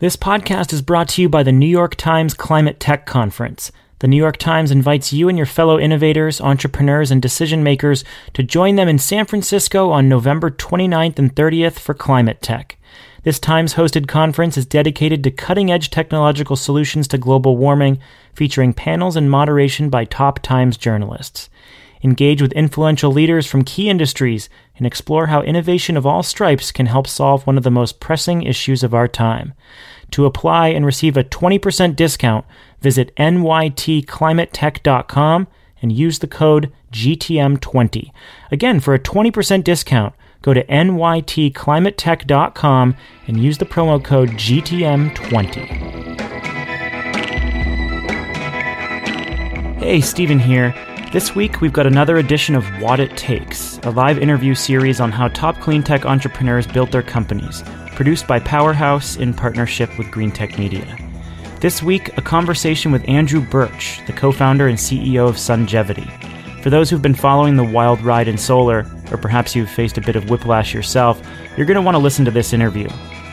This podcast is brought to you by the New York Times Climate Tech Conference. The New York Times invites you and your fellow innovators, entrepreneurs, and decision makers to join them in San Francisco on November 29th and 30th for Climate Tech. This Times hosted conference is dedicated to cutting edge technological solutions to global warming, featuring panels and moderation by top Times journalists engage with influential leaders from key industries, and explore how innovation of all stripes can help solve one of the most pressing issues of our time. To apply and receive a 20% discount, visit nytclimatetech.com and use the code GTM20. Again, for a 20% discount, go to nytclimatetech.com and use the promo code GTM20. Hey, Stephen here. This week, we've got another edition of Watt It Takes, a live interview series on how top clean tech entrepreneurs built their companies, produced by Powerhouse in partnership with Greentech Media. This week, a conversation with Andrew Birch, the co founder and CEO of Sungevity. For those who've been following the wild ride in solar, or perhaps you've faced a bit of whiplash yourself, you're going to want to listen to this interview.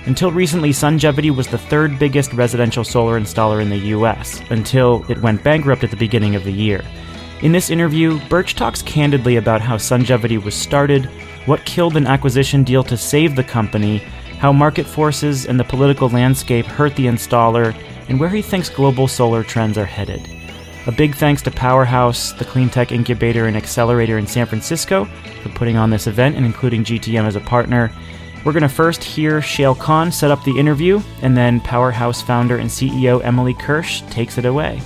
Until recently, Sungevity was the third biggest residential solar installer in the US, until it went bankrupt at the beginning of the year. In this interview, Birch talks candidly about how Sungevity was started, what killed an acquisition deal to save the company, how market forces and the political landscape hurt the installer, and where he thinks global solar trends are headed. A big thanks to Powerhouse, the clean tech incubator and accelerator in San Francisco, for putting on this event and including GTM as a partner. We're going to first hear Shayle Kann set up the interview, and then Powerhouse founder and CEO Emily Kirsch takes it away.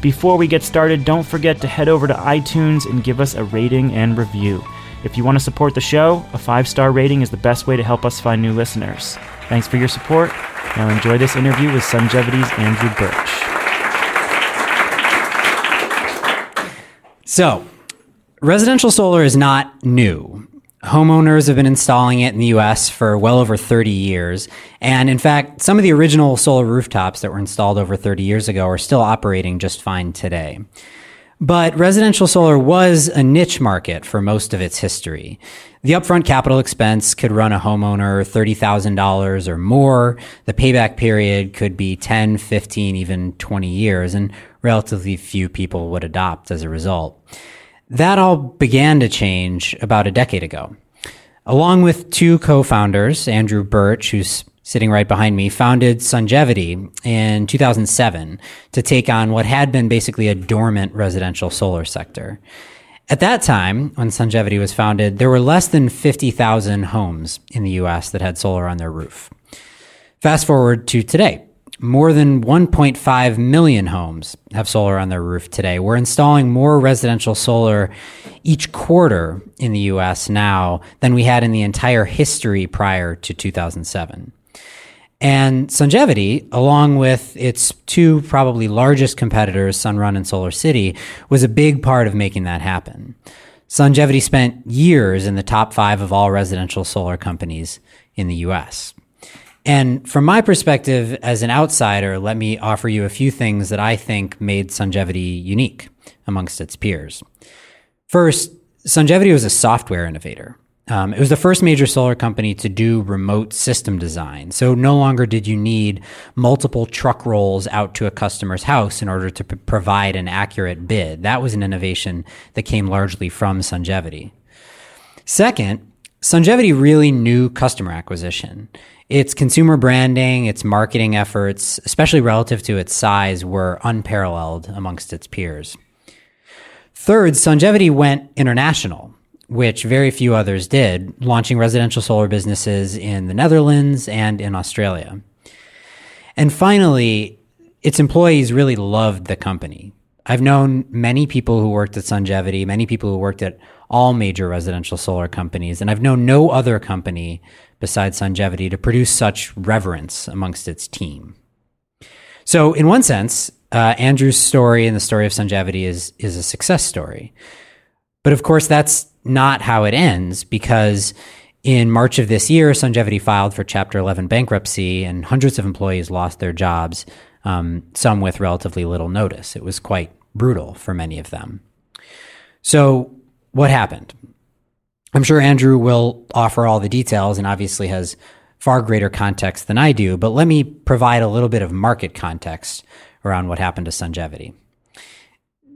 Before we get started, don't forget to head over to iTunes and give us a rating and review. If you want to support the show, a five star rating is the best way to help us find new listeners. Thanks for your support. Now enjoy this interview with Sungevity's Andrew Birch. So, residential solar is not new. Homeowners have been installing it in the US for well over 30 years. And in fact, some of the original solar rooftops that were installed over 30 years ago are still operating just fine today. But residential solar was a niche market for most of its history. The upfront capital expense could run a homeowner $30,000 or more. The payback period could be 10, 15, even 20 years, and relatively few people would adopt as a result. That all began to change about a decade ago. Along with two co-founders, Andrew Birch, who's sitting right behind me, founded Sungevity in 2007 to take on what had been basically a dormant residential solar sector. At that time, when Sungevity was founded, there were less than 50,000 homes in the US that had solar on their roof. Fast forward to today. More than 1.5 million homes have solar on their roof today. We're installing more residential solar each quarter in the US now than we had in the entire history prior to 2007. And Sungevity, along with its two probably largest competitors, Sunrun and SolarCity, was a big part of making that happen. Sungevity spent years in the top five of all residential solar companies in the US. And from my perspective as an outsider, let me offer you a few things that I think made Sungevity unique amongst its peers. First, Sungevity was a software innovator. Um, it was the first major solar company to do remote system design. So no longer did you need multiple truck rolls out to a customer's house in order to p- provide an accurate bid. That was an innovation that came largely from Sungevity. Second, Sungevity really knew customer acquisition. Its consumer branding, its marketing efforts, especially relative to its size, were unparalleled amongst its peers. Third, Sungevity went international, which very few others did, launching residential solar businesses in the Netherlands and in Australia. And finally, its employees really loved the company. I've known many people who worked at Sungevity, many people who worked at all major residential solar companies, and I've known no other company besides Sungevity to produce such reverence amongst its team. So, in one sense, uh, Andrew's story and the story of Sungevity is is a success story. But of course, that's not how it ends because in March of this year, Sungevity filed for Chapter 11 bankruptcy, and hundreds of employees lost their jobs, um, some with relatively little notice. It was quite brutal for many of them. So, what happened? I'm sure Andrew will offer all the details and obviously has far greater context than I do, but let me provide a little bit of market context around what happened to Sungevity.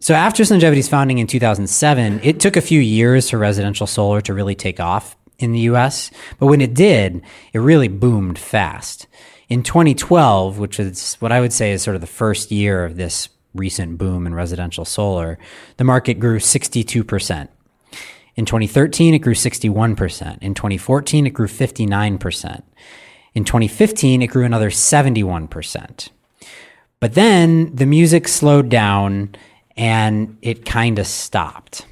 So after Sungevity's founding in 2007, it took a few years for residential solar to really take off in the US, but when it did, it really boomed fast. In 2012, which is what I would say is sort of the first year of this recent boom in residential solar, the market grew 62%. In 2013, it grew 61%. In 2014, it grew 59%. In 2015, it grew another 71%. But then the music slowed down and it kind of stopped.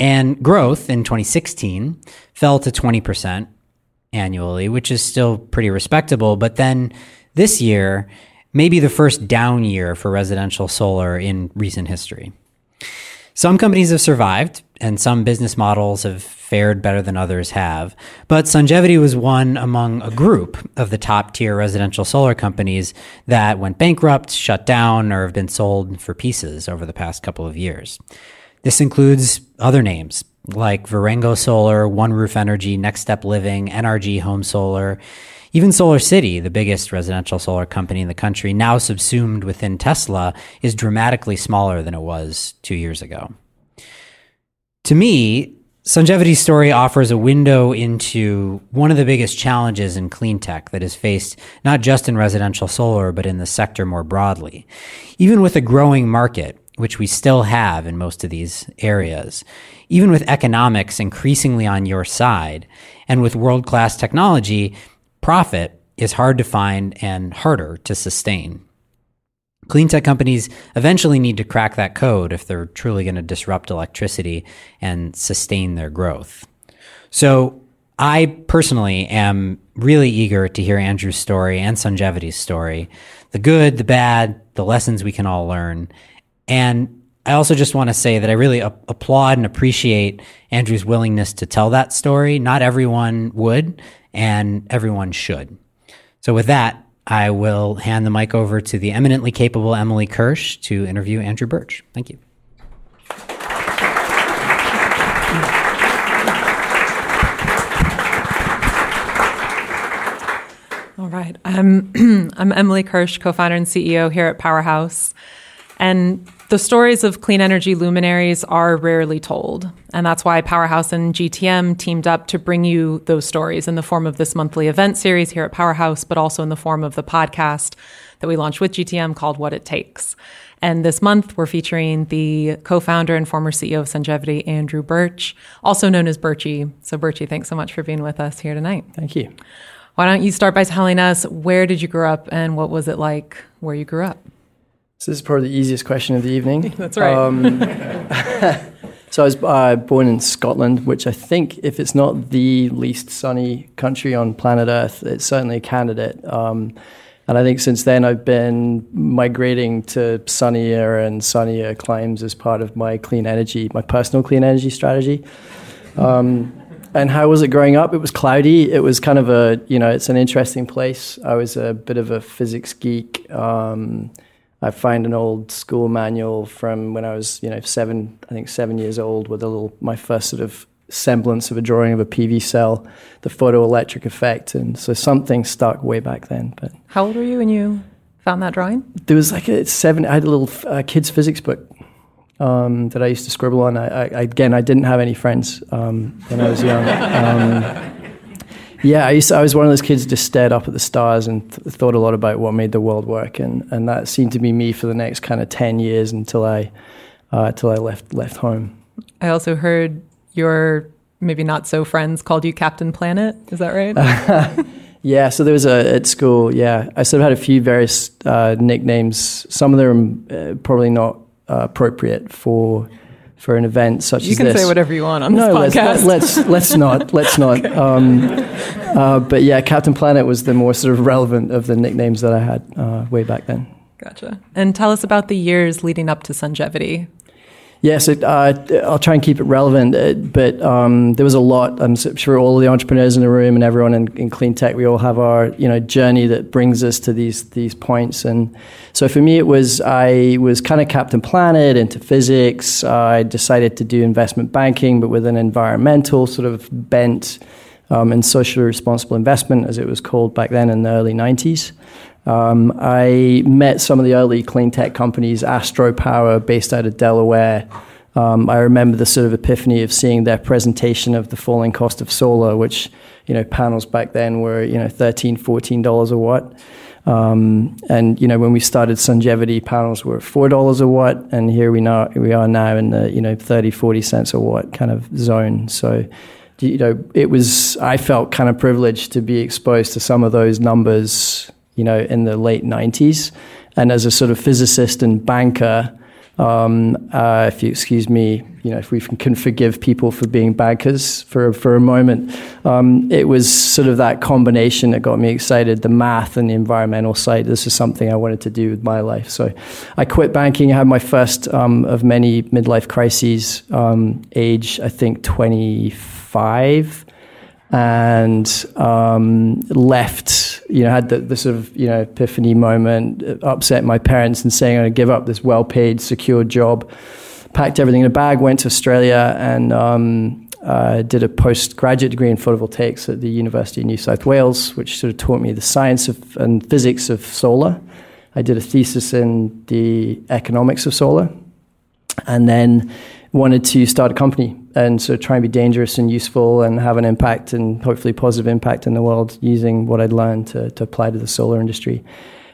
And growth in 2016 fell to 20% annually, which is still pretty respectable. But then this year, maybe the first down year for residential solar in recent history. Some companies have survived and some business models have fared better than others have. But Sungevity was one among a group of the top tier residential solar companies that went bankrupt, shut down, or have been sold for pieces over the past couple of years. This includes other names like Verengo Solar, One Roof Energy, Next Step Living, NRG Home Solar, even SolarCity, the biggest residential solar company in the country, now subsumed within Tesla, is dramatically smaller than it was two years ago. To me, Sungevity's story offers a window into one of the biggest challenges in clean tech that is faced not just in residential solar, but in the sector more broadly. Even with a growing market, which we still have in most of these areas, even with economics increasingly on your side, and with world class technology, profit is hard to find and harder to sustain. Clean tech companies eventually need to crack that code if they're truly going to disrupt electricity and sustain their growth. So, I personally am really eager to hear Andrew's story and Sungevity's story the good, the bad, the lessons we can all learn. And I also just want to say that I really a- applaud and appreciate Andrew's willingness to tell that story. Not everyone would, and everyone should. So, with that, I will hand the mic over to the eminently capable Emily Kirsch to interview Andrew Birch. Thank you. All right. I'm, I'm Emily Kirsch, co founder and CEO here at Powerhouse. And the stories of clean energy luminaries are rarely told. And that's why Powerhouse and GTM teamed up to bring you those stories in the form of this monthly event series here at Powerhouse, but also in the form of the podcast that we launched with GTM called Watt It Takes. And this month, we're featuring the co founder and former CEO of Sungevity, Andrew Birch, also known as Birchie. So, Birchie, thanks so much for being with us here tonight. Thank you. Why don't you start by telling us where did you grow up and what was it like where you grew up? So this is probably the easiest question of the evening. That's right. Um, so I was uh, born in Scotland, which I think, if it's not the least sunny country on planet Earth, it's certainly a candidate. Um, and I think since then I've been migrating to sunnier and sunnier climes as part of my clean energy, my personal clean energy strategy. Um, and how was it growing up? It was cloudy. It was kind of a, you know, it's an interesting place. I was a bit of a physics geek. Um, I find an old school manual from when I was, you know, seven, I think seven years old, with a little my first sort of semblance of a drawing of a PV cell, the photoelectric effect, and so something stuck way back then. But how old were you when you found that drawing? There was like a seven. I had a little uh, kids physics book um, that I used to scribble on. I, I, again, I didn't have any friends um, when I was young. Um, yeah, I, used to, I was one of those kids who just stared up at the stars and th- thought a lot about what made the world work, and, and that seemed to be me for the next kind of ten years until I uh, until I left left home. I also heard your maybe not so friends called you Captain Planet. Is that right? yeah, so there was a at school. Yeah, I sort of had a few various uh, nicknames. Some of them uh, probably not uh, appropriate for for an event such you as this. You can say whatever you want on no, this podcast. Let's, let's, let's not. Let's not. okay. um, uh, but yeah, Captain Planet was the more sort of relevant of the nicknames that I had uh, way back then. Gotcha. And tell us about the years leading up to Sungevity. Yes, it, uh, I'll try and keep it relevant, uh, but um, there was a lot. I'm sure all the entrepreneurs in the room and everyone in, in, clean tech, we all have our you know journey that brings us to these these points. And so for me, it was I was kind of Captain Planet into physics. I decided to do investment banking, but with an environmental sort of bent. um, and socially responsible investment, as it was called back then in the early 90s. Um, I met some of the early clean tech companies, AstroPower, based out of Delaware. Um, I remember the sort of epiphany of seeing their presentation of the falling cost of solar, which, you know, panels back then were, you know, $13, $14 a watt. Um, and you know, when we started Sungevity, panels were four dollars a watt, and here we now we are now in the you know 30, 40 cents a watt kind of zone. So, you know, it was I felt kind of privileged to be exposed to some of those numbers, you know, in the late '90s, and as a sort of physicist and banker um, uh, if you excuse me, you know, if we can forgive people for being bankers for for a moment, um, it was sort of that combination that got me excited: the math and the environmental side. This is something I wanted to do with my life. So, I quit banking. I had my first um, of many midlife crises. Um, age, I think, twenty five and um, left, you know, had the, the, sort of, you know, epiphany moment, upset my parents and saying I'm going to give up this well paid, secure job. Packed everything in a bag, went to Australia and um, uh, did a postgraduate degree in photovoltaics at the University of New South Wales, which sort of taught me the science of, and physics of solar. I did a thesis in the economics of solar. And then wanted to start a company and so try and be dangerous and useful and have an impact and hopefully positive impact in the world using what I'd learned to, to apply to the solar industry.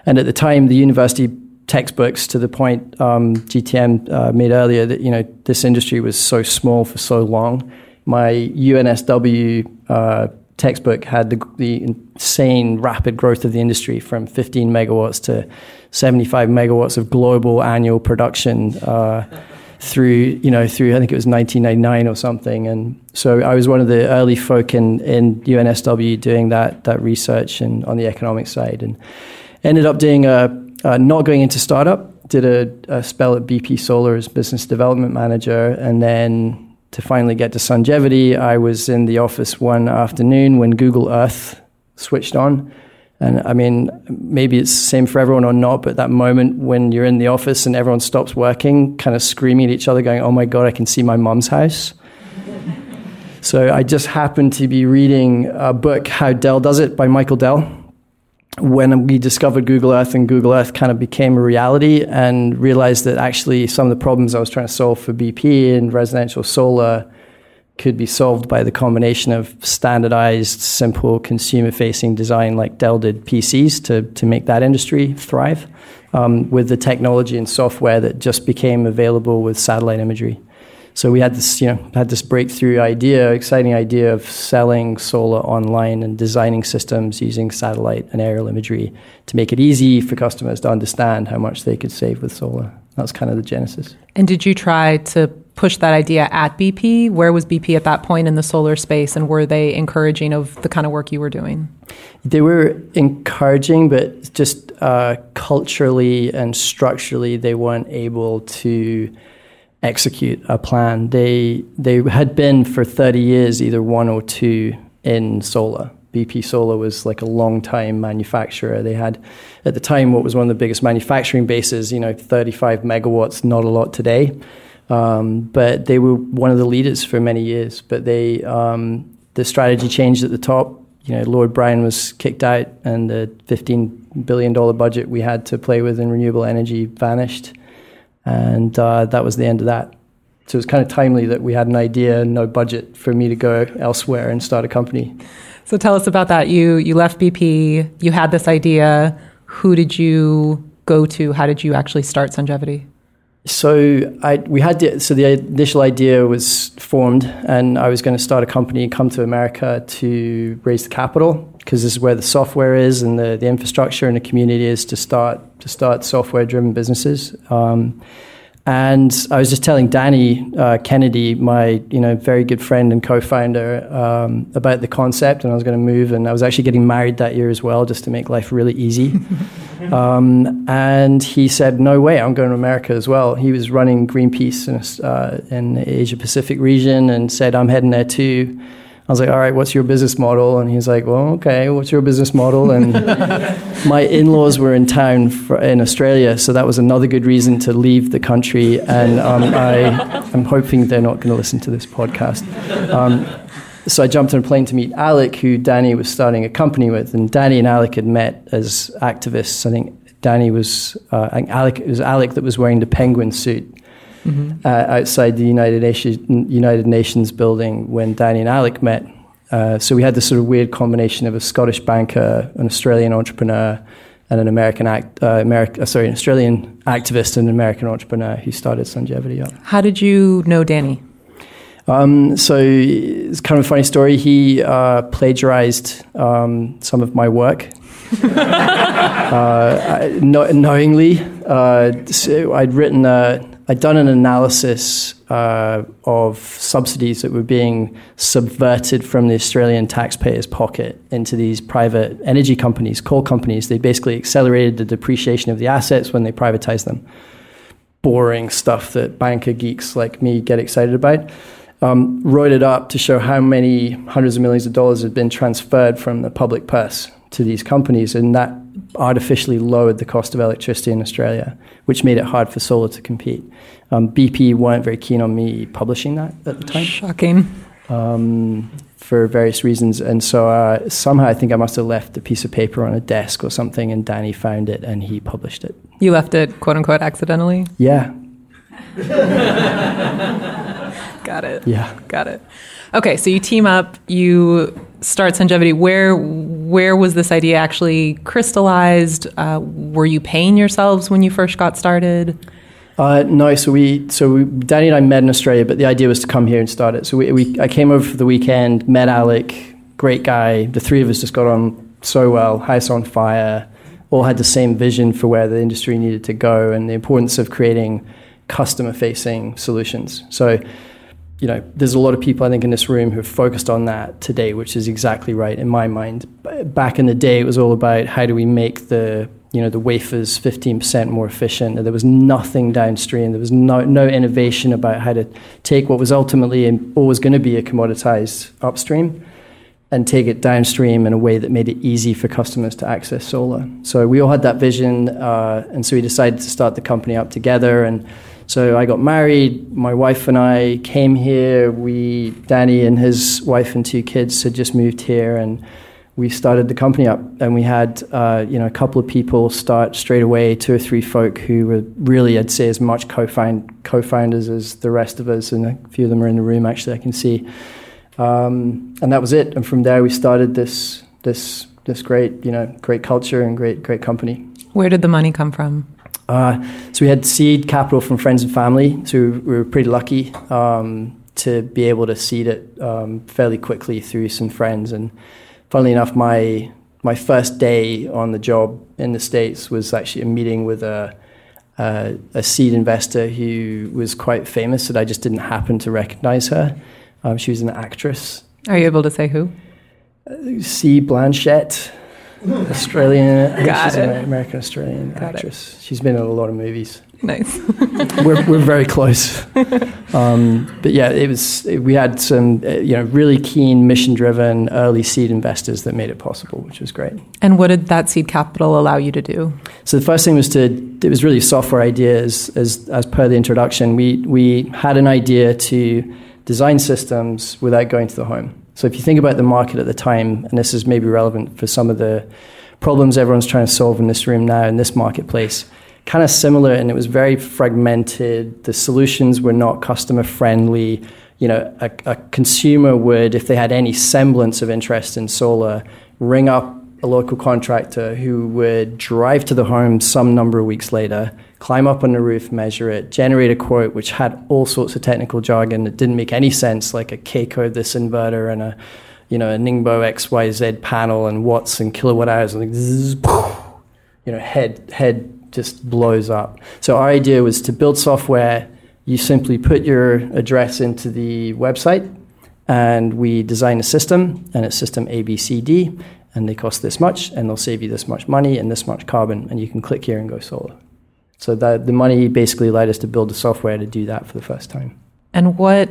And at the time, the university textbooks, to the point um, GTM uh, made earlier, that you know this industry was so small for so long. My UNSW uh, textbook had the, the insane rapid growth of the industry from 15 megawatts to 75 megawatts of global annual production. Uh, through you know through I think it was 1999 or something, and so I was one of the early folk in in UNSW doing that that research and on the economic side, and ended up doing a, a not going into startup. Did a, a spell at BP Solar as business development manager, and then to finally get to Sungevity, I was in the office one afternoon when Google Earth switched on and I mean, maybe it's the same for everyone or not, but that moment when you're in the office and everyone stops working, kind of screaming at each other, going, oh my God, I can see my mom's house. so I just happened to be reading a book, How Dell Does It by Michael Dell. When we discovered Google Earth and Google Earth kind of became a reality and realized that actually some of the problems I was trying to solve for BP and residential solar could be solved by the combination of standardized, simple, consumer facing design like Dell did PCs to, to make that industry thrive, um, with the technology and software that just became available with satellite imagery. So we had this, you know, had this breakthrough idea, exciting idea of selling solar online and designing systems using satellite and aerial imagery to make it easy for customers to understand how much they could save with solar. That's kind of the genesis. And did you try to push that idea at BP? Where was BP at that point in the solar space, and were they encouraging of the kind of work you were doing? They were encouraging, but just uh, culturally and structurally, they weren't able to execute a plan. They they had been for thirty years either one or two in solar. BP Solar was like a long time manufacturer. They had, at the time, what was one of the biggest manufacturing bases, you know, 35 megawatts, not a lot today. Um, but they were one of the leaders for many years. But they, um, the strategy changed at the top. You know, Lord Browne was kicked out, and the $15 billion budget we had to play with in renewable energy vanished. And uh, that was the end of that. So it was kind of timely that we had an idea, no budget for me to go elsewhere and start a company. So tell us about that. You you left BP. You had this idea. Who did you go to? How did you actually start Sungevity? So I, we had the, so the initial idea was formed, and I was going to start a company and come to America to raise the capital because this is where the software is and the, the infrastructure and the community is to start to start software driven businesses. Um, and I was just telling Danny uh, Kennedy, my you know very good friend and co-founder, um, about the concept, and I was going to move, and I was actually getting married that year as well, just to make life really easy. um, and he said, "No way, I'm going to America as well." He was running Greenpeace in, uh, in the Asia Pacific region, and said, "I'm heading there too." I was like, all right, what's your business model? And he's like, well, okay, what's your business model? And my in laws were in town for, in Australia, so that was another good reason to leave the country. And um, I, I'm hoping they're not going to listen to this podcast. Um, so I jumped on a plane to meet Alec, who Danny was starting a company with, and Danny and Alec had met as activists. I think Danny was, uh, Alec it was Alec that was wearing the penguin suit mm-hmm. uh, outside the United Nations, United Nations building when Danny and Alec met. Uh, so we had this sort of weird combination of a Scottish banker, an Australian entrepreneur, and an American act, uh, America, uh, sorry, an Australian activist and an American entrepreneur who started Sungevity up. How did you know Danny? Um, so it's kind of a funny story. He uh, plagiarized um, some of my work. uh, knowingly, uh, so I'd written a, I'd done an analysis uh, of subsidies that were being subverted from the Australian taxpayer's pocket into these private energy companies, coal companies. They basically accelerated the depreciation of the assets when they privatized them. Boring stuff that banker geeks like me get excited about. Um, wrote it up to show how many hundreds of millions of dollars had been transferred from the public purse to these companies, and that artificially lowered the cost of electricity in Australia, which made it hard for solar to compete. Um, BP weren't very keen on me publishing that at the time. Shocking. Um, for various reasons. And so uh, somehow I think I must have left a piece of paper on a desk or something, and Danny found it and he published it. You left it, quote unquote, accidentally? Yeah. Got it. Yeah. Got it. Okay, so you team up, you start Sungevity. Where where was this idea actually crystallized? Uh, were you paying yourselves when you first got started? Uh, no, so we so we, Danny and I met in Australia, but the idea was to come here and start it. So we, we I came over for the weekend, met Alec, great guy. The three of us just got on so well, house on fire. All had the same vision for where the industry needed to go and the importance of creating customer facing solutions. So you know, there's a lot of people I think in this room who've focused on that today, which is exactly right in my mind. Back in the day, it was all about how do we make the you know the wafers 15% more efficient. There was nothing downstream. There was no no innovation about how to take what was ultimately always going to be a commoditized upstream and take it downstream in a way that made it easy for customers to access solar. So we all had that vision, uh, and so we decided to start the company up together and so I got married. My wife and I came here. We, Danny and his wife and two kids had just moved here, and we started the company up. And we had, uh, you know, a couple of people start straight away. Two or three folk who were really, I'd say, as much co-found, co-founders as the rest of us, and a few of them are in the room. Actually, I can see. Um, and that was it. And from there, we started this this this great, you know, great culture and great great company. Where did the money come from? Uh, so we had seed capital from friends and family. So we were pretty lucky um, to be able to seed it um, fairly quickly through some friends. And funnily enough, my my first day on the job in the states was actually a meeting with a a, a seed investor who was quite famous that I just didn't happen to recognize her. Um, she was an actress. Are you able to say who? Uh, C. Blanchett. Australian, Got she's it. an American Australian Got actress. It. She's been in a lot of movies. Nice. we're, we're very close. Um, but yeah, it was. We had some, uh, you know, really keen, mission-driven early seed investors that made it possible, which was great. And what did that seed capital allow you to do? So the first thing was to. It was really software ideas, as as per the introduction. We we had an idea to design systems without going to the home. So if you think about the market at the time, and this is maybe relevant for some of the problems everyone's trying to solve in this room now in this marketplace, kind of similar, and it was very fragmented. The solutions were not customer friendly. You know, a, a consumer would, if they had any semblance of interest in solar, ring up a local contractor who would drive to the home some number of weeks later, climb up on the roof, measure it, generate a quote which had all sorts of technical jargon that didn't make any sense, like a K code this inverter and a you know a Ningbo XYZ panel and watts and kilowatt hours and like zzz, you know head head just blows up. So our idea was to build software. You simply put your address into the website, and we design a system, and it's system ABCD, and they cost this much, and they'll save you this much money and this much carbon, and you can click here and go solar. So that the money basically allowed us to build the software to do that for the first time. And what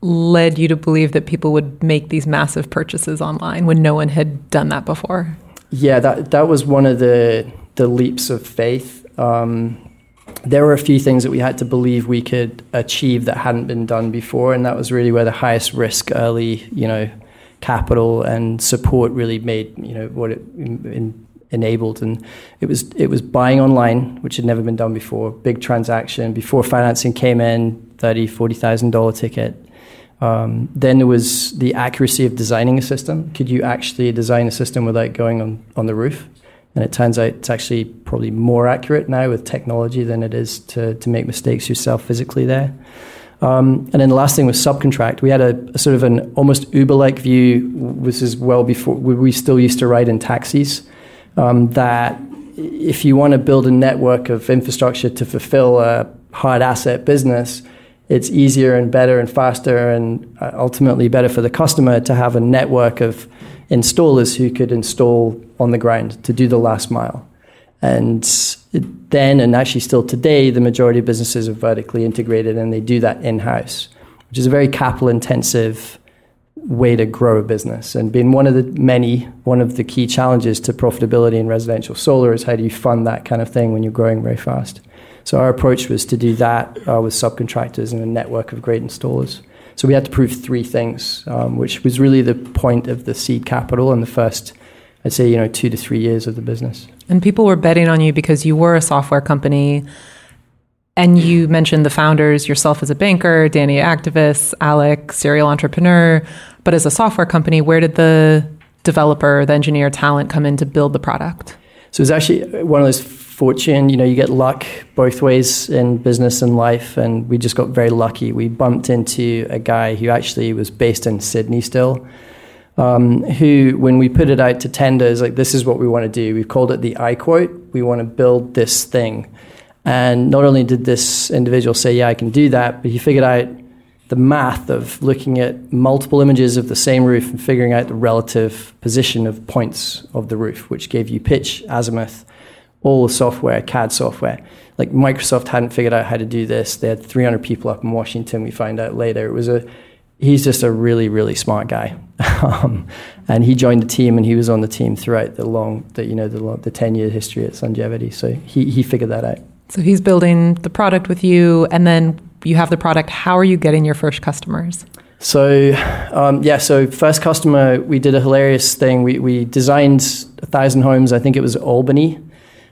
led you to believe that people would make these massive purchases online when no one had done that before? Yeah, that that was one of the the leaps of faith. Um, there were a few things that we had to believe we could achieve that hadn't been done before, and that was really where the highest risk early, you know, capital and support really made you know what it in, in, enabled and it was it was buying online which had never been done before big transaction before financing came in 30 40000 dollar ticket um, then there was the accuracy of designing a system could you actually design a system without going on, on the roof and it turns out it's actually probably more accurate now with technology than it is to, to make mistakes yourself physically there um, and then the last thing was subcontract. We had a, a sort of an almost Uber-like view. This is well before we still used to ride in taxis. Um, that if you want to build a network of infrastructure to fulfill a hard asset business, it's easier and better and faster and uh, ultimately better for the customer to have a network of installers who could install on the ground to do the last mile. And then, and actually still today, the majority of businesses are vertically integrated and they do that in house, which is a very capital intensive way to grow a business. And being one of the many, one of the key challenges to profitability in residential solar is how do you fund that kind of thing when you're growing very fast. So our approach was to do that uh, with subcontractors and a network of great installers. So we had to prove three things, um, which was really the point of the seed capital in the first, I'd say, you know, two to three years of the business. And people were betting on you because you were a software company. And you mentioned the founders, yourself as a banker, Danny activist, Alec, serial entrepreneur. But as a software company, where did the developer, the engineer talent come in to build the product? So it's actually one of those fortune, you know, you get luck both ways in business and life. And we just got very lucky. We bumped into a guy who actually was based in Sydney still um, who, when we put it out to tenders, like this is what we want to do. We've called it the iQuote. We want to build this thing. And not only did this individual say, yeah, I can do that, but he figured out the math of looking at multiple images of the same roof and figuring out the relative position of points of the roof, which gave you pitch, azimuth, all the software, CAD software. Like Microsoft hadn't figured out how to do this. They had 300 people up in Washington. We find out later. It was a he's just a really, really smart guy. um, and he joined the team, and he was on the team throughout the long, the, you know, the, the ten year history at Sungevity. So he he figured that out. So he's building the product with you, and then you have the product. How are you getting your first customers? So um, yeah, so first customer, we did a hilarious thing. We we designed a thousand homes. I think it was Albany.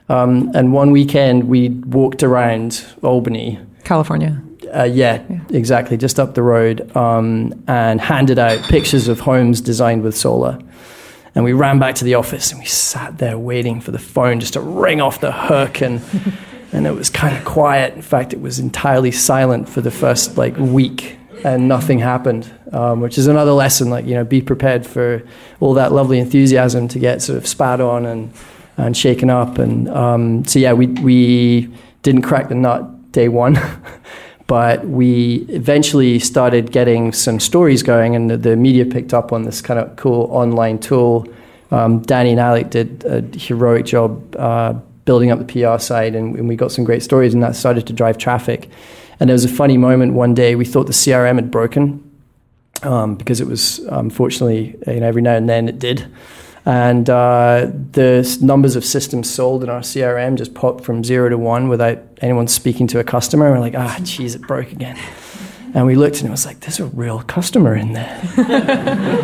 Um, and one weekend we walked around Albany, California, uh, yeah, yeah, exactly, just up the road, um, and handed out pictures of homes designed with solar. And we ran back to the office and we sat there waiting for the phone just to ring off the hook. And, and it was kind of quiet. In fact, it was entirely silent for the first like week and nothing happened, um, which is another lesson. Like, you know, be prepared for all that lovely enthusiasm to get sort of spat on and, and shaken up. And um, so, yeah, we, we didn't crack the nut day one. But we eventually started getting some stories going, and the, the media picked up on this kind of cool online tool. Um, Danny and Alec did a heroic job uh, building up the PR side, and, and we got some great stories, and that started to drive traffic. And there was a funny moment one day. We thought the CRM had broken um, because it was unfortunately, you know, every now and then it did. And uh, the numbers of systems sold in our CRM just popped from zero to one without anyone speaking to a customer. We're like, ah, geez, it broke again. And we looked and it was like, there's a real customer in there.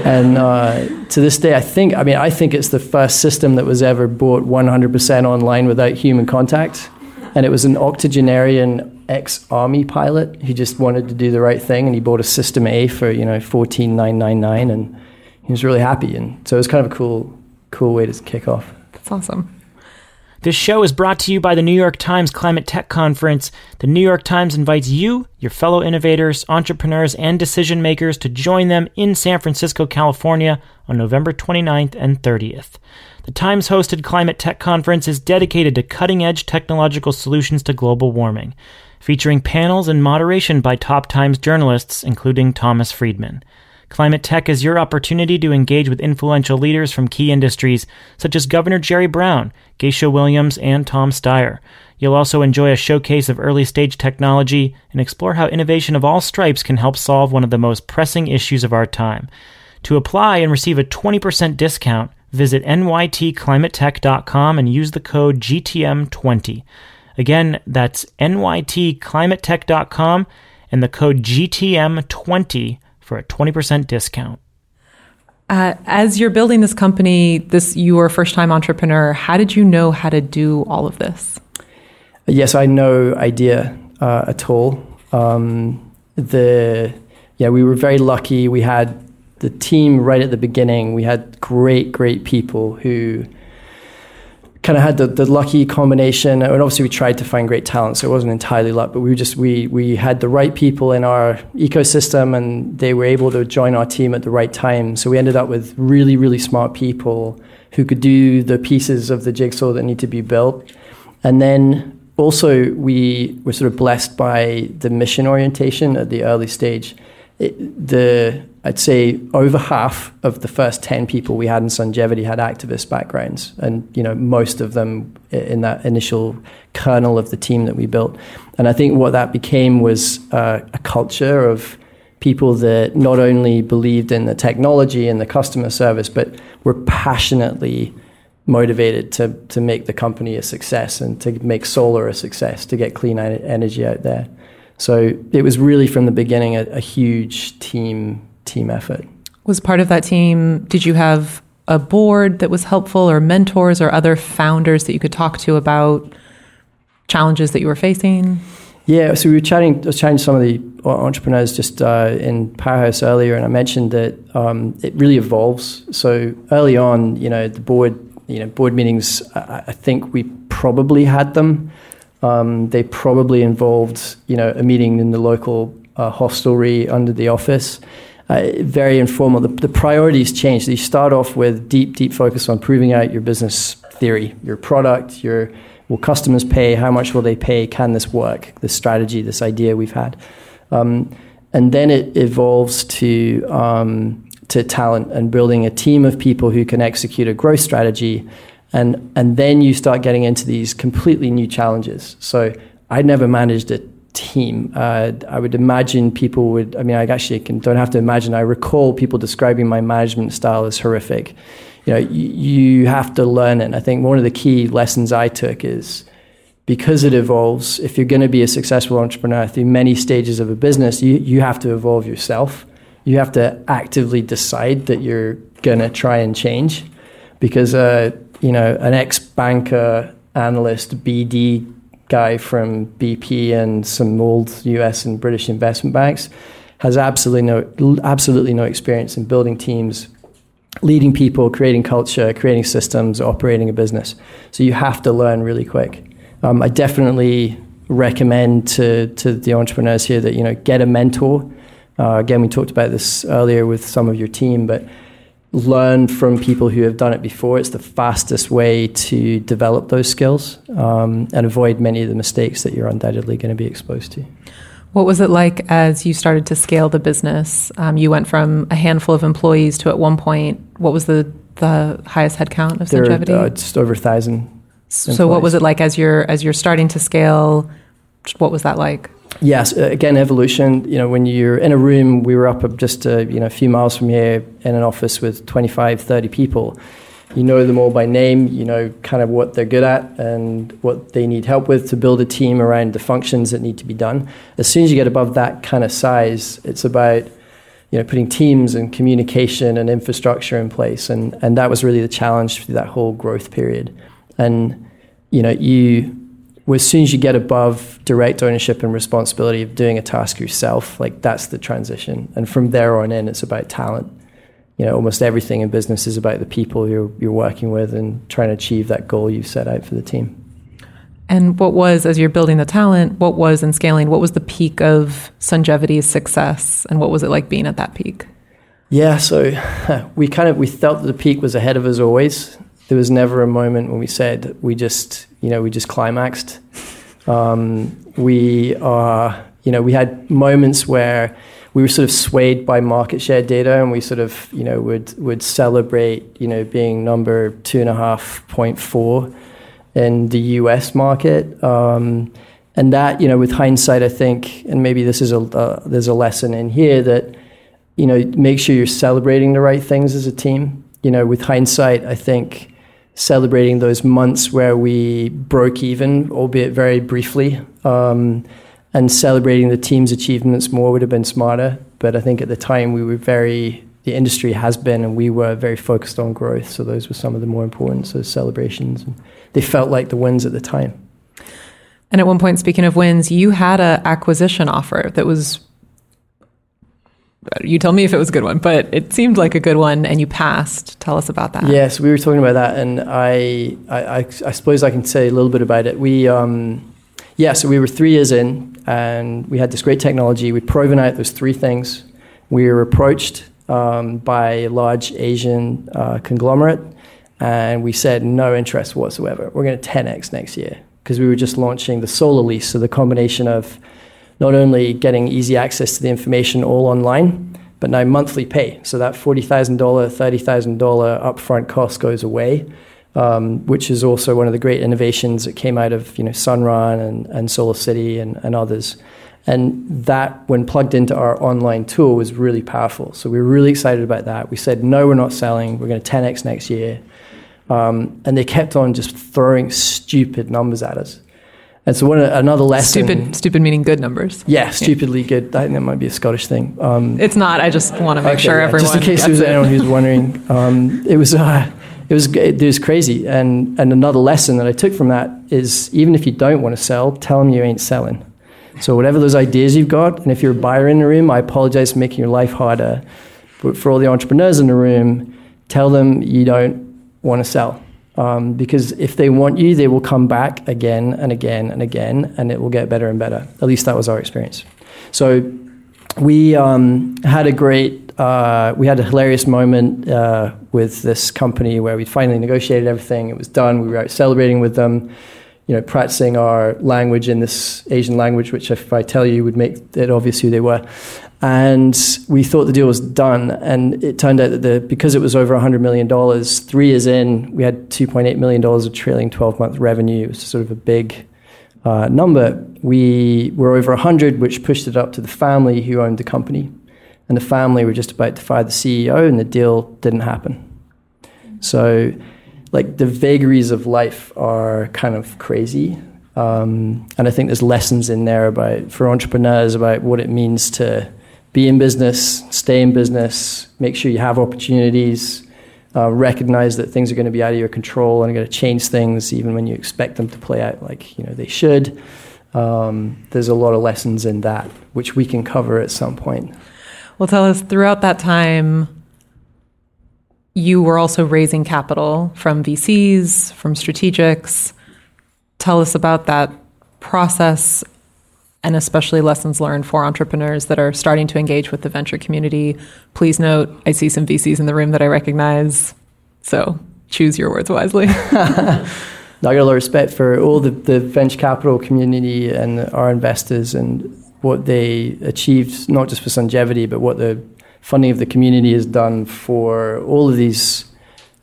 and uh, to this day, I think, I mean, I think it's the first system that was ever bought 100% online without human contact. And it was an octogenarian ex army pilot who just wanted to do the right thing. And he bought a System A for, you know, 14999 and he was really happy, and so it was kind of a cool, cool way to kick off. That's awesome. This show is brought to you by the New York Times Climate Tech Conference. The New York Times invites you, your fellow innovators, entrepreneurs, and decision makers to join them in San Francisco, California on November 29th and 30th. The Times hosted Climate Tech Conference is dedicated to cutting edge technological solutions to global warming, featuring panels and moderation by top Times journalists, including Thomas Friedman. Climate Tech is your opportunity to engage with influential leaders from key industries such as Governor Jerry Brown, Geisha Williams, and Tom Steyer. You'll also enjoy a showcase of early stage technology and explore how innovation of all stripes can help solve one of the most pressing issues of our time. To apply and receive a 20% discount, visit nytclimatetech.com and use the code GTM20. Again, that's nytclimatetech.com and the code GTM20 for a 20% discount. Uh, as you're building this company, this you were a first time entrepreneur. How did you know how to do all of this? Yes, I had no idea uh, at all. Um, the yeah, we were very lucky. We had the team right at the beginning. We had great, great people who kind of had the, the lucky combination. And obviously, we tried to find great talent, so it wasn't entirely luck. But we just we we had the right people in our ecosystem, and they were able to join our team at the right time. So we ended up with really, really smart people who could do the pieces of the jigsaw that need to be built, and then. Also, we were sort of blessed by the mission orientation at the early stage. It, the I'd say over half of the first 10 people we had in Sungevity had activist backgrounds. And, you know, most of them in that initial kernel of the team that we built. And I think what that became was uh, a culture of people that not only believed in the technology and the customer service, but were passionately motivated to, to make the company a success and to make solar a success, to get clean energy out there. So it was really from the beginning a, a huge team team effort. Was part of that team, did you have a board that was helpful or mentors or other founders that you could talk to about challenges that you were facing? Yeah, so we were chatting, I was chatting to some of the entrepreneurs just uh, in Powerhouse earlier, and I mentioned that um, it really evolves. So early on, you know, the board, you know, board meetings, I, I think we probably had them. Um, they probably involved, you know, a meeting in the local uh, hostelry under the office uh, very informal. The, the priorities change. you start off with deep, deep focus on proving out your business theory, your product, your will customers pay, how much will they pay, can this work, this strategy, this idea we've had. Um, and then it evolves to, um, to talent and building a team of people who can execute a growth strategy. And, and then you start getting into these completely new challenges. So I'd never managed a team. Uh, I would imagine people would, I mean, I actually can, don't have to imagine, I recall people describing my management style as horrific. You know, you, you have to learn it. And I think one of the key lessons I took is because it evolves, if you're going to be a successful entrepreneur through many stages of a business, you, you have to evolve yourself. You have to actively decide that you're going to try and change because, uh, you know, an ex banker, analyst, BD guy from BP and some old US and British investment banks, has absolutely no, absolutely no experience in building teams, leading people, creating culture, creating systems, operating a business. So you have to learn really quick. Um, I definitely recommend to, to the entrepreneurs here that, you know, get a mentor. Uh, again, we talked about this earlier with some of your team, but learn from people who have done it before. It's the fastest way to develop those skills um, and avoid many of the mistakes that you're undoubtedly going to be exposed to. What was it like as you started to scale the business? Um, you went from a handful of employees to at one point, what was the, the highest headcount of there, Sungevity? Uh, just over a thousand. So, what was it like as you're as you're starting to scale? What was that like? Yes, uh, again, evolution. You know, when you're in a room, we were up just a, you know a few miles from here in an office with 25, 30 people. You know them all by name. You know kind of what they're good at and what they need help with to build a team around the functions that need to be done. As soon as you get above that kind of size, it's about you know putting teams and communication and infrastructure in place, and and that was really the challenge through that whole growth period. And you know you as soon as you get above direct ownership and responsibility of doing a task yourself, like that's the transition. And from there on in, it's about talent. You know, almost everything in business is about the people you're, you're working with and trying to achieve that goal you've set out for the team. And what was, as you're building the talent, what was in scaling, what was the peak of Sungevity's success? And what was it like being at that peak? Yeah, so we kind of, we felt that the peak was ahead of us always there was never a moment when we said we just you know we just climaxed. Um, we are you know we had moments where we were sort of swayed by market share data, and we sort of you know would would celebrate you know being number two and a half point four in the U.S. market. Um, and that, you know, with hindsight, I think, and maybe this is a uh, there's a lesson in here that, you know, make sure you're celebrating the right things as a team. You know, with hindsight, I think celebrating those months where we broke even, albeit very briefly, um, and celebrating the team's achievements more would have been smarter. But I think at the time we were very the industry has been, and we were very focused on growth. So those were some of the more important sort of celebrations. And they felt like the wins at the time. And at one point, speaking of wins, you had an acquisition offer that was. You tell me if it was a good one, but it seemed like a good one, and you passed. Tell us about that. Yes, we were talking about that, and I, I, I, I suppose I can say a little bit about it. We, um, yeah, so we were three years in, and we had this great technology. We'd proven out those three things. We were approached um, by a large Asian uh, conglomerate, and we said no interest whatsoever. We're going to 10x next year because we were just launching the solar lease, so the combination of not only getting easy access to the information all online, but now monthly pay. So that $40,000, $30,000 upfront cost goes away, um, which is also one of the great innovations that came out of you know, Sunrun and, and SolarCity and, and others. And that, when plugged into our online tool, was really powerful. So we were really excited about that. We said, no, we're not selling. We're going to 10x next year. Um, and they kept on just throwing stupid numbers at us. And so one another lesson. Stupid, stupid meaning good numbers. Yeah, stupidly yeah. good. I think that might be a Scottish thing. Um, it's not. I just want to make okay, sure yeah, everyone. Just in case there was it. anyone who's wondering, um, it was uh, it was it was crazy. And and another lesson that I took from that is even if you don't want to sell, tell them you ain't selling. So whatever those ideas you've got, and if you're a buyer in the room, I apologize for making your life harder. But for all the entrepreneurs in the room, tell them you don't want to sell. Um, because if they want you, they will come back again and again and again, and it will get better and better. At least that was our experience. So we um, had a great, uh, we had a hilarious moment uh, with this company where we finally negotiated everything. It was done. We were out celebrating with them you know, practicing our language in this Asian language, which if I tell you would make it obvious who they were. And we thought the deal was done. And it turned out that the, because it was over $100 million, three years in, we had $2.8 million of trailing 12 month revenue. It was sort of a big uh, number. We were over 100, which pushed it up to the family who owned the company. And the family were just about to fire the CEO, and the deal didn't happen. So like the vagaries of life are kind of crazy. Um, and I think there's lessons in there about for entrepreneurs about what it means to be in business, stay in business, make sure you have opportunities, uh, recognize that things are going to be out of your control and are going to change things even when you expect them to play out like you know they should. Um, there's a lot of lessons in that which we can cover at some point. Well, tell us throughout that time you were also raising capital from VCs, from strategics. Tell us about that process and especially lessons learned for entrepreneurs that are starting to engage with the venture community. Please note, I see some VCs in the room that I recognize. So choose your words wisely. I got a lot of respect for all the, the venture capital community and our investors and what they achieved, not just for Sungevity, but what the funding of the community is done for all of these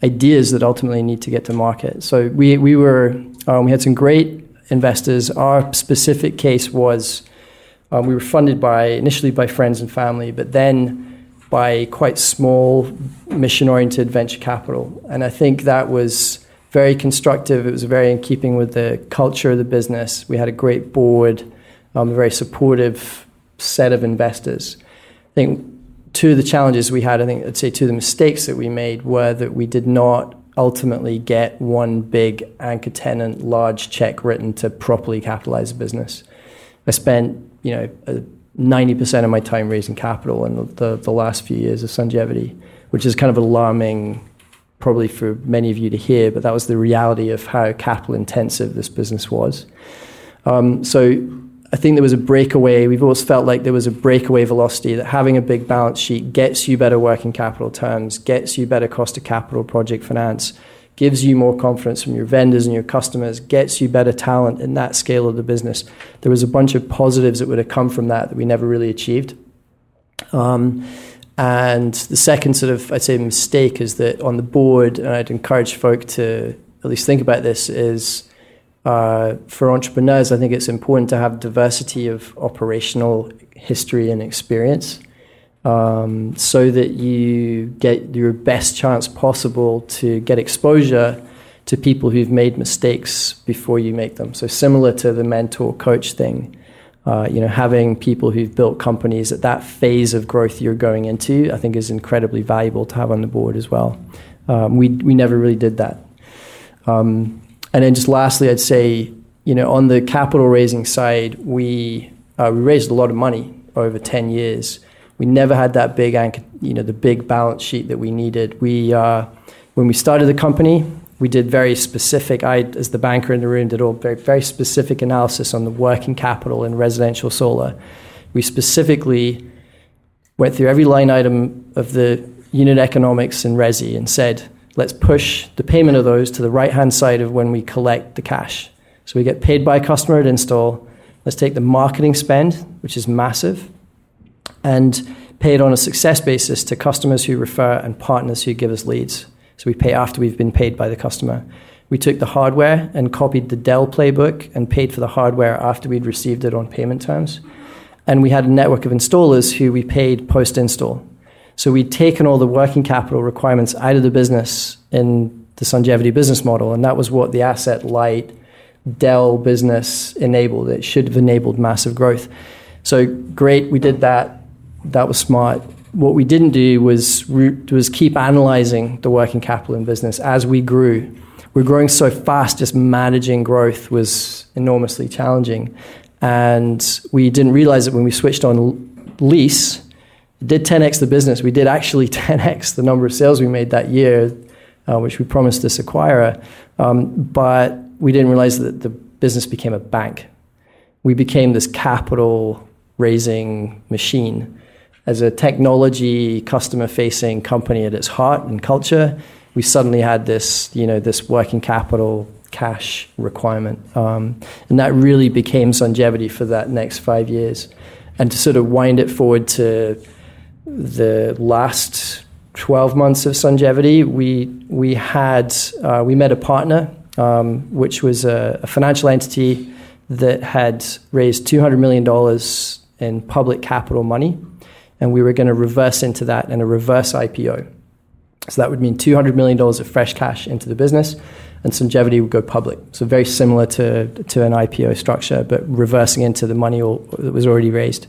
ideas that ultimately need to get to market. So we, we were, um, we had some great investors. Our specific case was um, we were funded by, initially by friends and family, but then by quite small mission oriented venture capital. And I think that was very constructive. It was very in keeping with the culture of the business. We had a great board, um, a very supportive set of investors. I think two of the challenges we had, I think I'd say two of the mistakes that we made were that we did not ultimately get one big anchor tenant, large check written to properly capitalize the business. I spent, you know, ninety percent of my time raising capital in the, the, the last few years of Sungevity, which is kind of alarming, probably for many of you to hear. But that was the reality of how capital intensive this business was. Um, so I think there was a breakaway. We've always felt like there was a breakaway velocity that having a big balance sheet gets you better working capital terms, gets you better cost of capital project finance, gives you more confidence from your vendors and your customers, gets you better talent in that scale of the business. There was a bunch of positives that would have come from that that we never really achieved. Um, and the second sort of, I'd say, mistake is that on the board, and I'd encourage folk to at least think about this, is uh, for entrepreneurs, I think it's important to have diversity of operational history and experience um, so that you get your best chance possible to get exposure to people who've made mistakes before you make them. So, similar to the mentor coach thing, uh, you know, having people who've built companies at that phase of growth you're going into, I think is incredibly valuable to have on the board as well. Um, we, we never really did that. Um, and then just lastly, I'd say, you know, on the capital raising side, we, uh, we raised a lot of money over 10 years. We never had that big, anchor, you know, the big balance sheet that we needed. We, uh, when we started the company, we did very specific, I, as the banker in the room, did all very, very specific analysis on the working capital in residential solar. We specifically went through every line item of the unit economics in Resi and said, let's push the payment of those to the right hand side of when we collect the cash. So we get paid by a customer at install. Let's take the marketing spend, which is massive, and pay it on a success basis to customers who refer and partners who give us leads. So we pay after we've been paid by the customer. We took the hardware and copied the Dell playbook and paid for the hardware after we'd received it on payment terms. And we had a network of installers who we paid post install. So we'd taken all the working capital requirements out of the business in the Sungevity business model, and that was what the asset light Dell business enabled. It should have enabled massive growth. So great, we did that. That was smart what we didn't do was was keep analyzing the working capital in business as we grew. We're growing so fast, just managing growth was enormously challenging, and we didn't realize it when we switched on lease. Did 10x the business. We did actually 10x the number of sales we made that year, uh, which we promised this acquirer. Um, but we didn't realize that the business became a bank. We became this capital raising machine as a technology customer facing company at its heart and culture, we suddenly had this, you know, this working capital cash requirement. Um, and that really became Sungevity for that next five years. And to sort of wind it forward to the last 12 months of Sungevity, we, we had, uh, we met a partner, um, which was a, a financial entity that had raised $200 million in public capital money and we were going to reverse into that in a reverse IPO. So that would mean $200 million of fresh cash into the business, and Sungevity would go public. So very similar to, to an IPO structure, but reversing into the money that was already raised.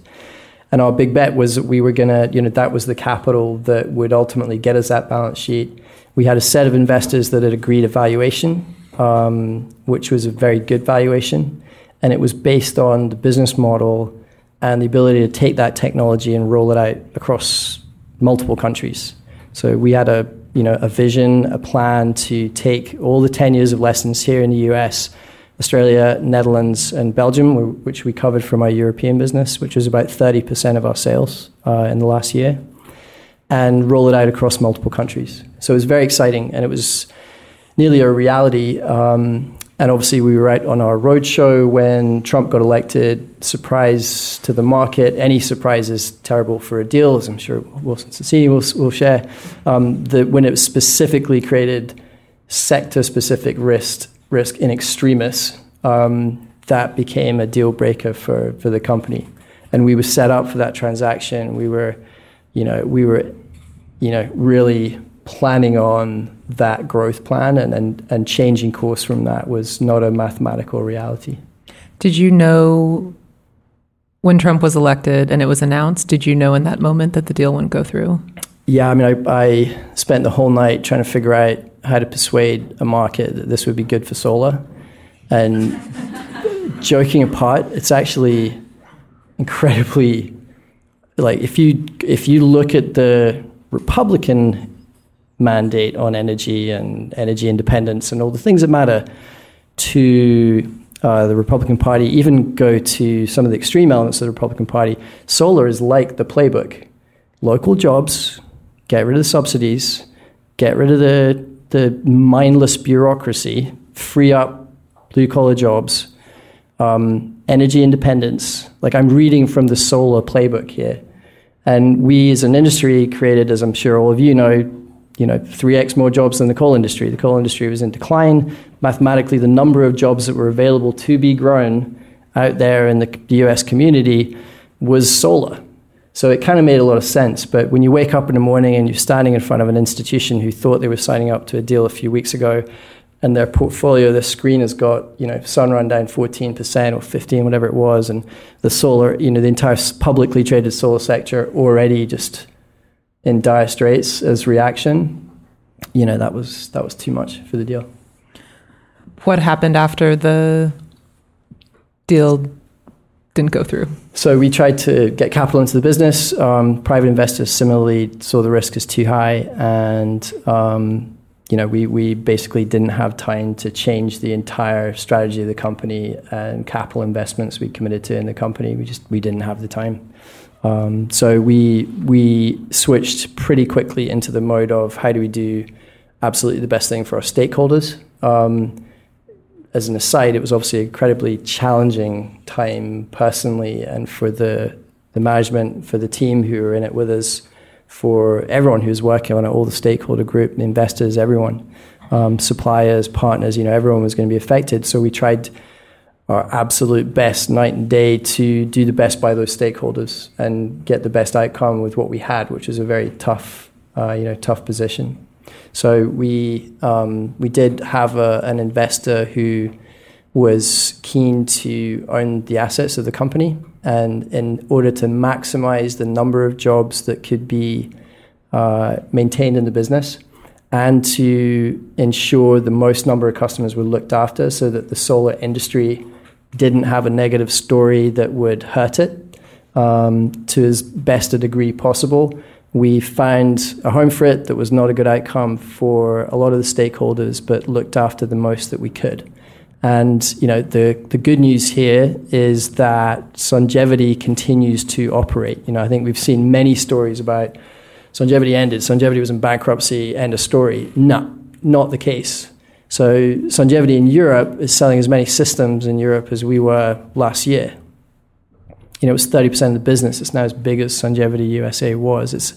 And our big bet was that we were going to, you know, that was the capital that would ultimately get us that balance sheet. We had a set of investors that had agreed a valuation, um, which was a very good valuation. And it was based on the business model and the ability to take that technology and roll it out across multiple countries. So we had a you know a vision, a plan to take all the 10 years of lessons here in the US, Australia, Netherlands, and Belgium, which we covered from our European business, which was about 30% of our sales uh, in the last year, and roll it out across multiple countries. So it was very exciting, and it was nearly a reality. Um, and obviously, we were out on our roadshow when Trump got elected. Surprise to the market. Any surprise is terrible for a deal, as I'm sure Wilson Sonsini will, will share. Um, the, when it was specifically created sector specific risk, risk in extremis, um, that became a deal breaker for, for the company. And we were set up for that transaction. We were, you know, we were, you know, really planning on that growth plan and, and, and changing course from that was not a mathematical reality. Did you know when Trump was elected and it was announced, did you know in that moment that the deal wouldn't go through? Yeah, I mean, I, I spent the whole night trying to figure out how to persuade a market that this would be good for solar. And joking apart, it's actually incredibly like if you if you look at the Republican mandate on energy and energy independence and all the things that matter to uh, the Republican Party, even go to some of the extreme elements of the Republican Party, solar is like the playbook. Local jobs, get rid of the subsidies, get rid of the, the mindless bureaucracy, free up blue collar jobs, um, energy independence. Like I'm reading from the solar playbook here. And we as an industry created, as I'm sure all of you know, you know, 3x more jobs than the coal industry. The coal industry was in decline. Mathematically, the number of jobs that were available to be grown out there in the, the US community was solar. So it kind of made a lot of sense. But when you wake up in the morning and you're standing in front of an institution who thought they were signing up to a deal a few weeks ago, and their portfolio, the screen has got, you know, Sunrun down 14% or 15, whatever it was, and the solar, you know, the entire publicly traded solar sector already just in dire straits as reaction, you know, that was that was too much for the deal. What happened after the deal didn't go through? So we tried to get capital into the business. Um, private investors similarly saw the risk as too high, and um, you know we we basically didn't have time to change the entire strategy of the company and capital investments we committed to in the company. We just we didn't have the time. Um, so we we switched pretty quickly into the mode of how do we do absolutely the best thing for our stakeholders. Um, as an aside, it was obviously an incredibly challenging time personally and for the the management, for the team who were in it with us, for everyone who was working on it, all the stakeholder group, the investors, everyone, um, suppliers, partners, you know, everyone was going to be affected. So we tried our absolute best night and day to do the best by those stakeholders and get the best outcome with what we had, which was a very tough, uh, you know, tough position. So we um, we did have a, an investor who was keen to own the assets of the company, and in order to maximize the number of jobs that could be uh, maintained in the business, and to ensure the most number of customers were looked after, so that the solar industry didn't have a negative story that would hurt it um, to as best a degree possible we found a home for it that was not a good outcome for a lot of the stakeholders, but looked after the most that we could. And you know the the good news here is that Sungevity continues to operate. You know I think we've seen many stories about Sungevity ended, Sungevity was in bankruptcy, end of story. No, not the case. So Sungevity in Europe is selling as many systems in Europe as we were last year you know, it was 30% of the business. It's now as big as Sungevity USA was. It's,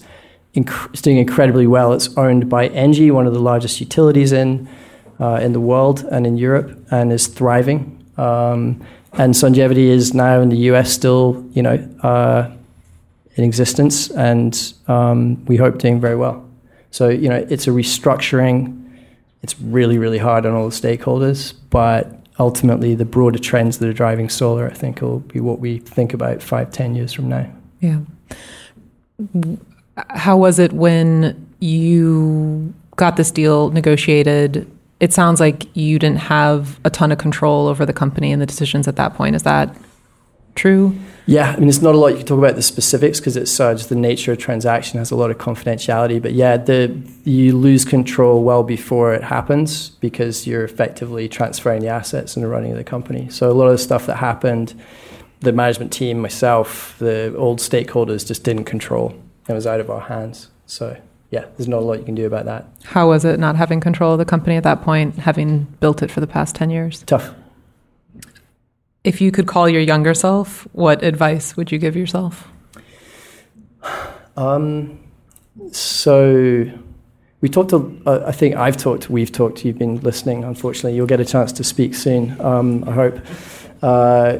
inc- it's doing incredibly well. It's owned by Engie, one of the largest utilities in, uh, in the world and in Europe, and is thriving. Um, and Sungevity is now in the US still, you know, uh, in existence, and um, we hope doing very well. So, you know, it's a restructuring. It's really, really hard on all the stakeholders, but ultimately the broader trends that are driving solar, I think, will be what we think about five, ten years from now. Yeah. How was it when you got this deal negotiated? It sounds like you didn't have a ton of control over the company and the decisions at that point. Is that true? Yeah, I mean, it's not a lot you can talk about the specifics because it's uh, just the nature of transaction has a lot of confidentiality. But yeah, the you lose control well before it happens because you're effectively transferring the assets and the running of the company. So a lot of the stuff that happened, the management team, myself, the old stakeholders just didn't control. It was out of our hands. So yeah, there's not a lot you can do about that. How was it not having control of the company at that point, having built it for the past ten years? Tough if you could call your younger self, what advice would you give yourself? Um, so we talked. To, uh, I think I've talked. We've talked. You've been listening. Unfortunately, you'll get a chance to speak soon. Um, I hope. Uh,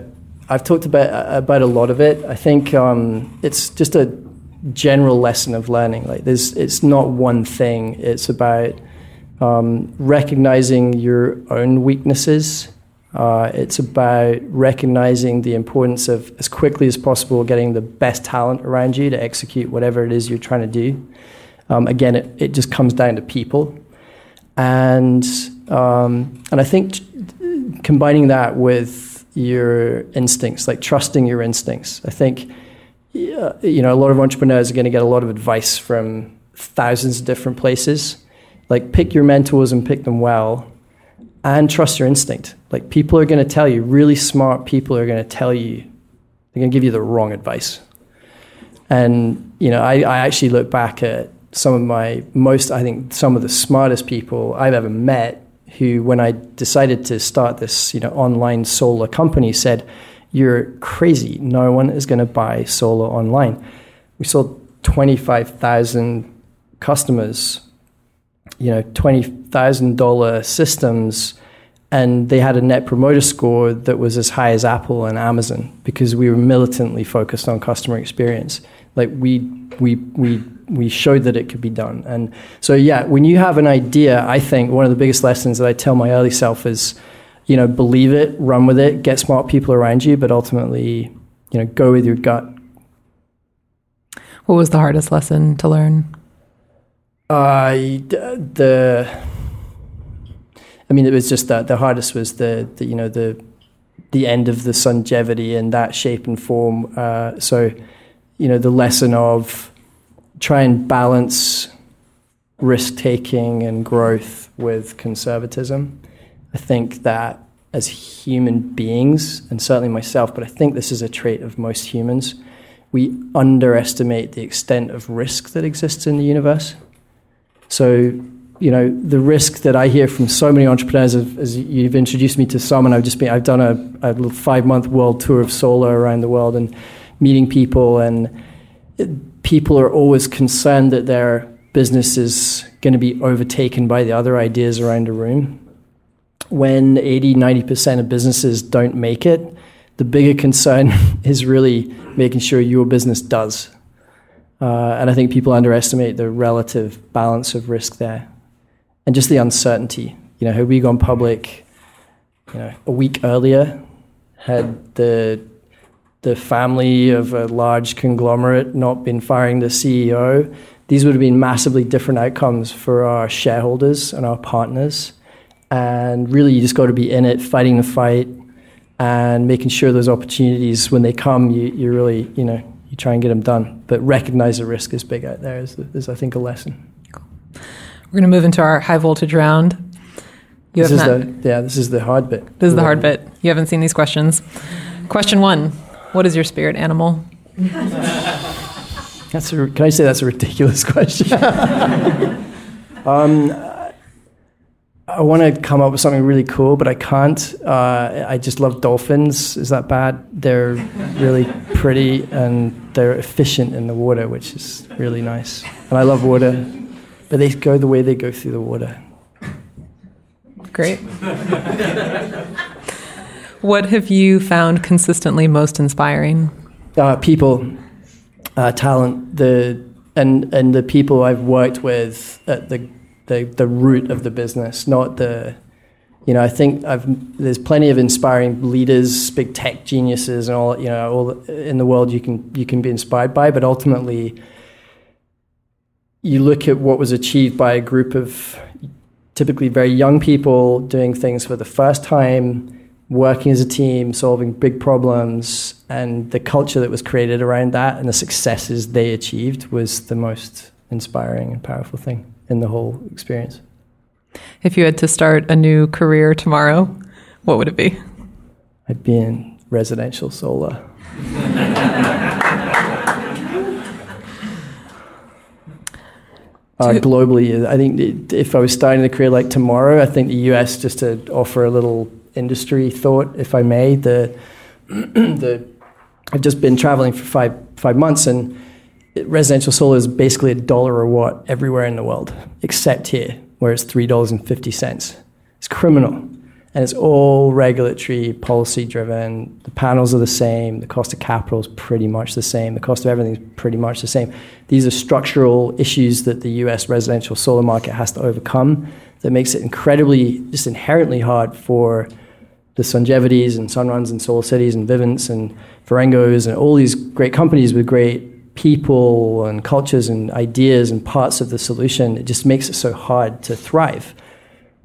I've talked about about a lot of it. I think um, it's just a general lesson of learning. Like there's, it's not one thing. It's about um, recognizing your own weaknesses uh, it's about recognizing the importance of, as quickly as possible, getting the best talent around you to execute whatever it is you're trying to do. Um, again, it, it just comes down to people. And, um, and I think combining that with your instincts, like trusting your instincts, I think you know, a lot of entrepreneurs are going to get a lot of advice from thousands of different places. Like, pick your mentors and pick them well and trust your instinct. Like people are going to tell you, really smart people are going to tell you, they're going to give you the wrong advice. And, you know, I, I actually look back at some of my most, I think, some of the smartest people I've ever met who, when I decided to start this, you know, online solar company, said, You're crazy. No one is going to buy solar online. We sold 25,000 customers you know twenty thousand dollar systems, and they had a net promoter score that was as high as Apple and Amazon because we were militantly focused on customer experience. Like we we we we showed that it could be done. And so, yeah, when you have an idea, I think one of the biggest lessons that I tell my early self is, you know, believe it, run with it, get smart people around you, but ultimately, you know, go with your gut. What was the hardest lesson to learn? Uh, the, I mean, it was just that the hardest was the, the you know, the, the end of the Sungevity in that shape and form. Uh, so, you know, the lesson of try and balance risk taking and growth with conservatism. I think that as human beings, and certainly myself, but I think this is a trait of most humans, we underestimate the extent of risk that exists in the universe. So, you know, the risk that I hear from so many entrepreneurs, as you've introduced me to some, and I've just been, I've done a, a five month world tour of solar around the world and meeting people, and people are always concerned that their business is going to be overtaken by the other ideas around the room. When 80, 90% of businesses don't make it, the bigger concern is really making sure your business does. Uh, and I think people underestimate the relative balance of risk there and just the uncertainty. You know, had we gone public, you know, a week earlier, had the the family of a large conglomerate not been firing the CEO, these would have been massively different outcomes for our shareholders and our partners. And really, you just got to be in it, fighting the fight, and making sure those opportunities, when they come, you, you really, you know, you try and get them done. But recognize the risk is big out there, is, is I think, a lesson. We're going to move into our high voltage round. You this is not, the, yeah, this is the hard bit. This is the hard bit. You haven't seen these questions. Question one What is your spirit animal? that's a, can I say that's a ridiculous question? um, I want to come up with something really cool, but I can't. Uh, I just love dolphins. Is that bad? They're really pretty and they're efficient in the water, which is really nice. And I love water, but they go the way they go through the water. Great. what have you found consistently most inspiring? Uh, people, uh, talent, the and and the people I've worked with at the the, the root of the business, not the, you know, I think I've, there's plenty of inspiring leaders, big tech geniuses, and all, you know, all in the world you can, you can be inspired by, but ultimately, you look at what was achieved by a group of typically very young people doing things for the first time, working as a team, solving big problems, and the culture that was created around that and the successes they achieved was the most inspiring and powerful thing in the whole experience. If you had to start a new career tomorrow, what would it be? I'd be in residential solar. uh, globally, I think if I was starting a career like tomorrow, I think the US, just to offer a little industry thought, if I may, the, the I've just been traveling for five five months and residential solar is basically a dollar a watt everywhere in the world, except here, where it's $3.50. It's criminal. And it's all regulatory, policy driven. The panels are the same. The cost of capital is pretty much the same. The cost of everything is pretty much the same. These are structural issues that the US residential solar market has to overcome that makes it incredibly, just inherently hard for the Sungevities and Sunruns and SolarCities and Vivint and Verengos and all these great companies with great people and cultures and ideas and parts of the solution, it just makes it so hard to thrive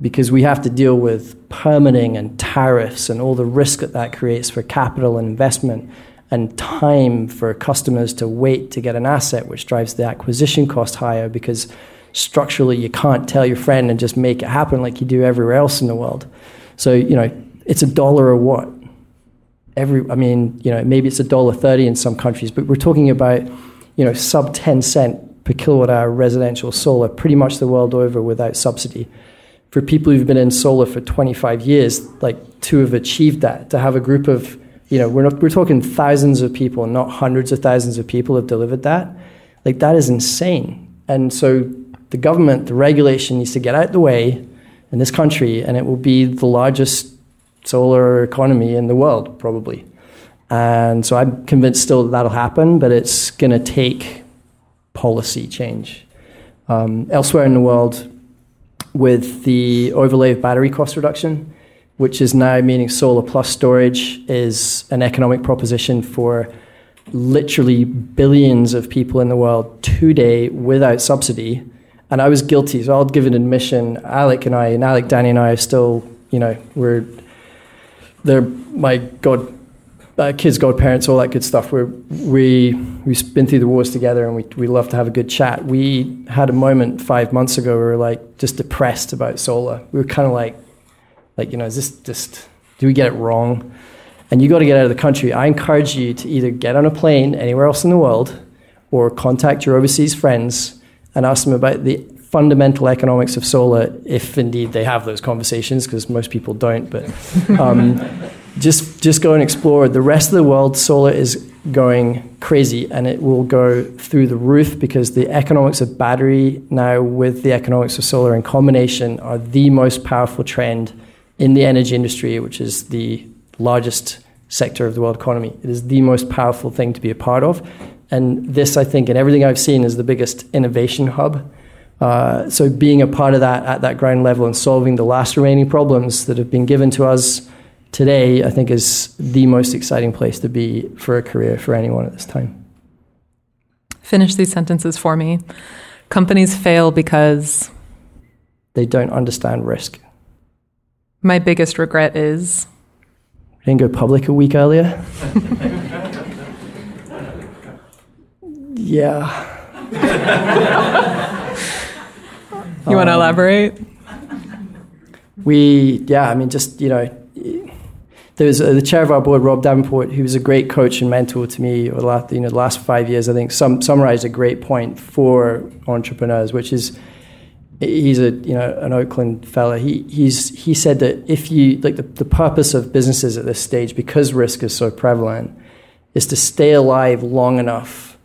because we have to deal with permitting and tariffs and all the risk that that creates for capital and investment and time for customers to wait to get an asset, which drives the acquisition cost higher because structurally you can't tell your friend and just make it happen like you do everywhere else in the world. So, you know, it's a dollar a watt every, I mean, you know, maybe it's a dollar thirty in some countries, but we're talking about, you know, sub ten cent per kilowatt hour residential solar pretty much the world over without subsidy. For people who've been in solar for 25 years, like to have achieved that, to have a group of, you know, we're, not, we're talking thousands of people, not hundreds of thousands of people have delivered that. Like that is insane. And so the government, the regulation needs to get out the way in this country, and it will be the largest solar economy in the world, probably. And so I'm convinced still that that'll happen, but it's going to take policy change. Um, elsewhere in the world, with the overlay of battery cost reduction, which is now meaning solar plus storage is an economic proposition for literally billions of people in the world today without subsidy. And I was guilty, so I'll give an admission. Alec and I, and Alec, Danny, and I are still, you know, we're, they're my god, uh, kids, godparents, all that good stuff. We, we've been through the wars together and we, we love to have a good chat. We had a moment five months ago where we were like just depressed about solar. We were kind of like, like, you know, is this just, do we get it wrong? and you got to get out of the country, I encourage you to either get on a plane anywhere else in the world or contact your overseas friends and ask them about the fundamental economics of solar, if indeed they have those conversations, because most people don't. But um, just just go and explore. The rest of the world, solar is going crazy, and it will go through the roof because the economics of battery now with the economics of solar in combination are the most powerful trend in the energy industry, which is the largest sector of the world economy. It is the most powerful thing to be a part of. And this, I think, and everything I've seen, is the biggest innovation hub. Uh, so being a part of that at that ground level and solving the last remaining problems that have been given to us today, I think, is the most exciting place to be for a career for anyone at this time. Finish these sentences for me. Companies fail because they don't understand risk. My biggest regret is I didn't go public a week earlier. yeah. you want to um, elaborate? We, yeah, I mean, just, you know, there was uh, the chair of our board, Rob Davenport, who was a great coach and mentor to me over the last, you know, the last five years, I think, some, summarized a great point for entrepreneurs, which is he's a you know an Oakland fella. He he's he said that if you like the, the purpose of businesses at this stage, because risk is so prevalent, is to stay alive long enough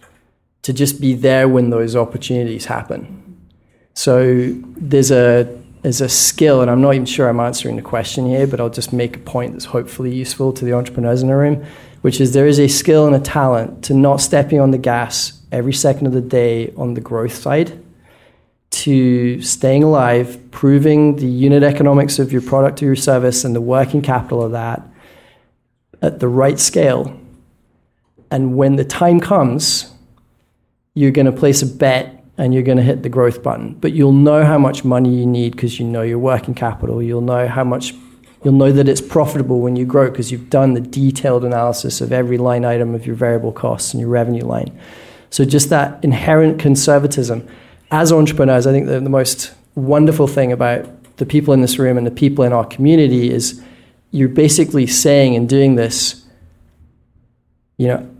to just be there when those opportunities happen. So there's a there's a skill, and I'm not even sure I'm answering the question here, but I'll just make a point that's hopefully useful to the entrepreneurs in the room, which is there is a skill and a talent to not stepping on the gas every second of the day on the growth side to staying alive, proving the unit economics of your product or your service and the working capital of that at the right scale. And when the time comes, you're going to place a bet and you're going to hit the growth button. But you'll know how much money you need because you know your working capital. You'll know how much, you'll know that it's profitable when you grow because you've done the detailed analysis of every line item of your variable costs and your revenue line. So just that inherent conservatism as entrepreneurs, I think the, the most wonderful thing about the people in this room and the people in our community is you're basically saying and doing this, you know,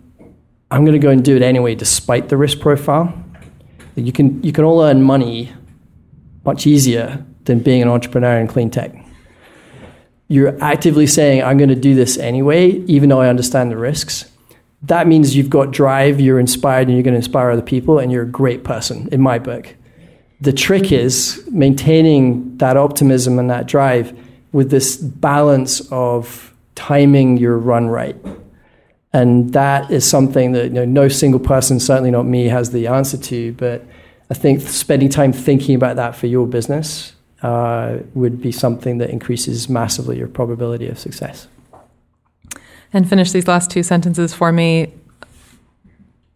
I'm going to go and do it anyway, despite the risk profile. You can, you can all earn money much easier than being an entrepreneur in clean tech. You're actively saying, I'm going to do this anyway, even though I understand the risks that means you've got drive, you're inspired, and you're going to inspire other people, and you're a great person in my book. The trick is maintaining that optimism and that drive with this balance of timing your run right. And that is something that you know, no single person, certainly not me, has the answer to. But I think spending time thinking about that for your business uh, would be something that increases massively your probability of success and finish these last two sentences for me.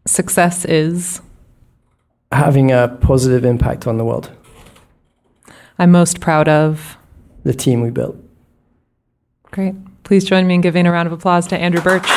Success is having a positive impact on the world. I'm most proud of the team we built. Great. Please join me in giving a round of applause to Andrew Birch.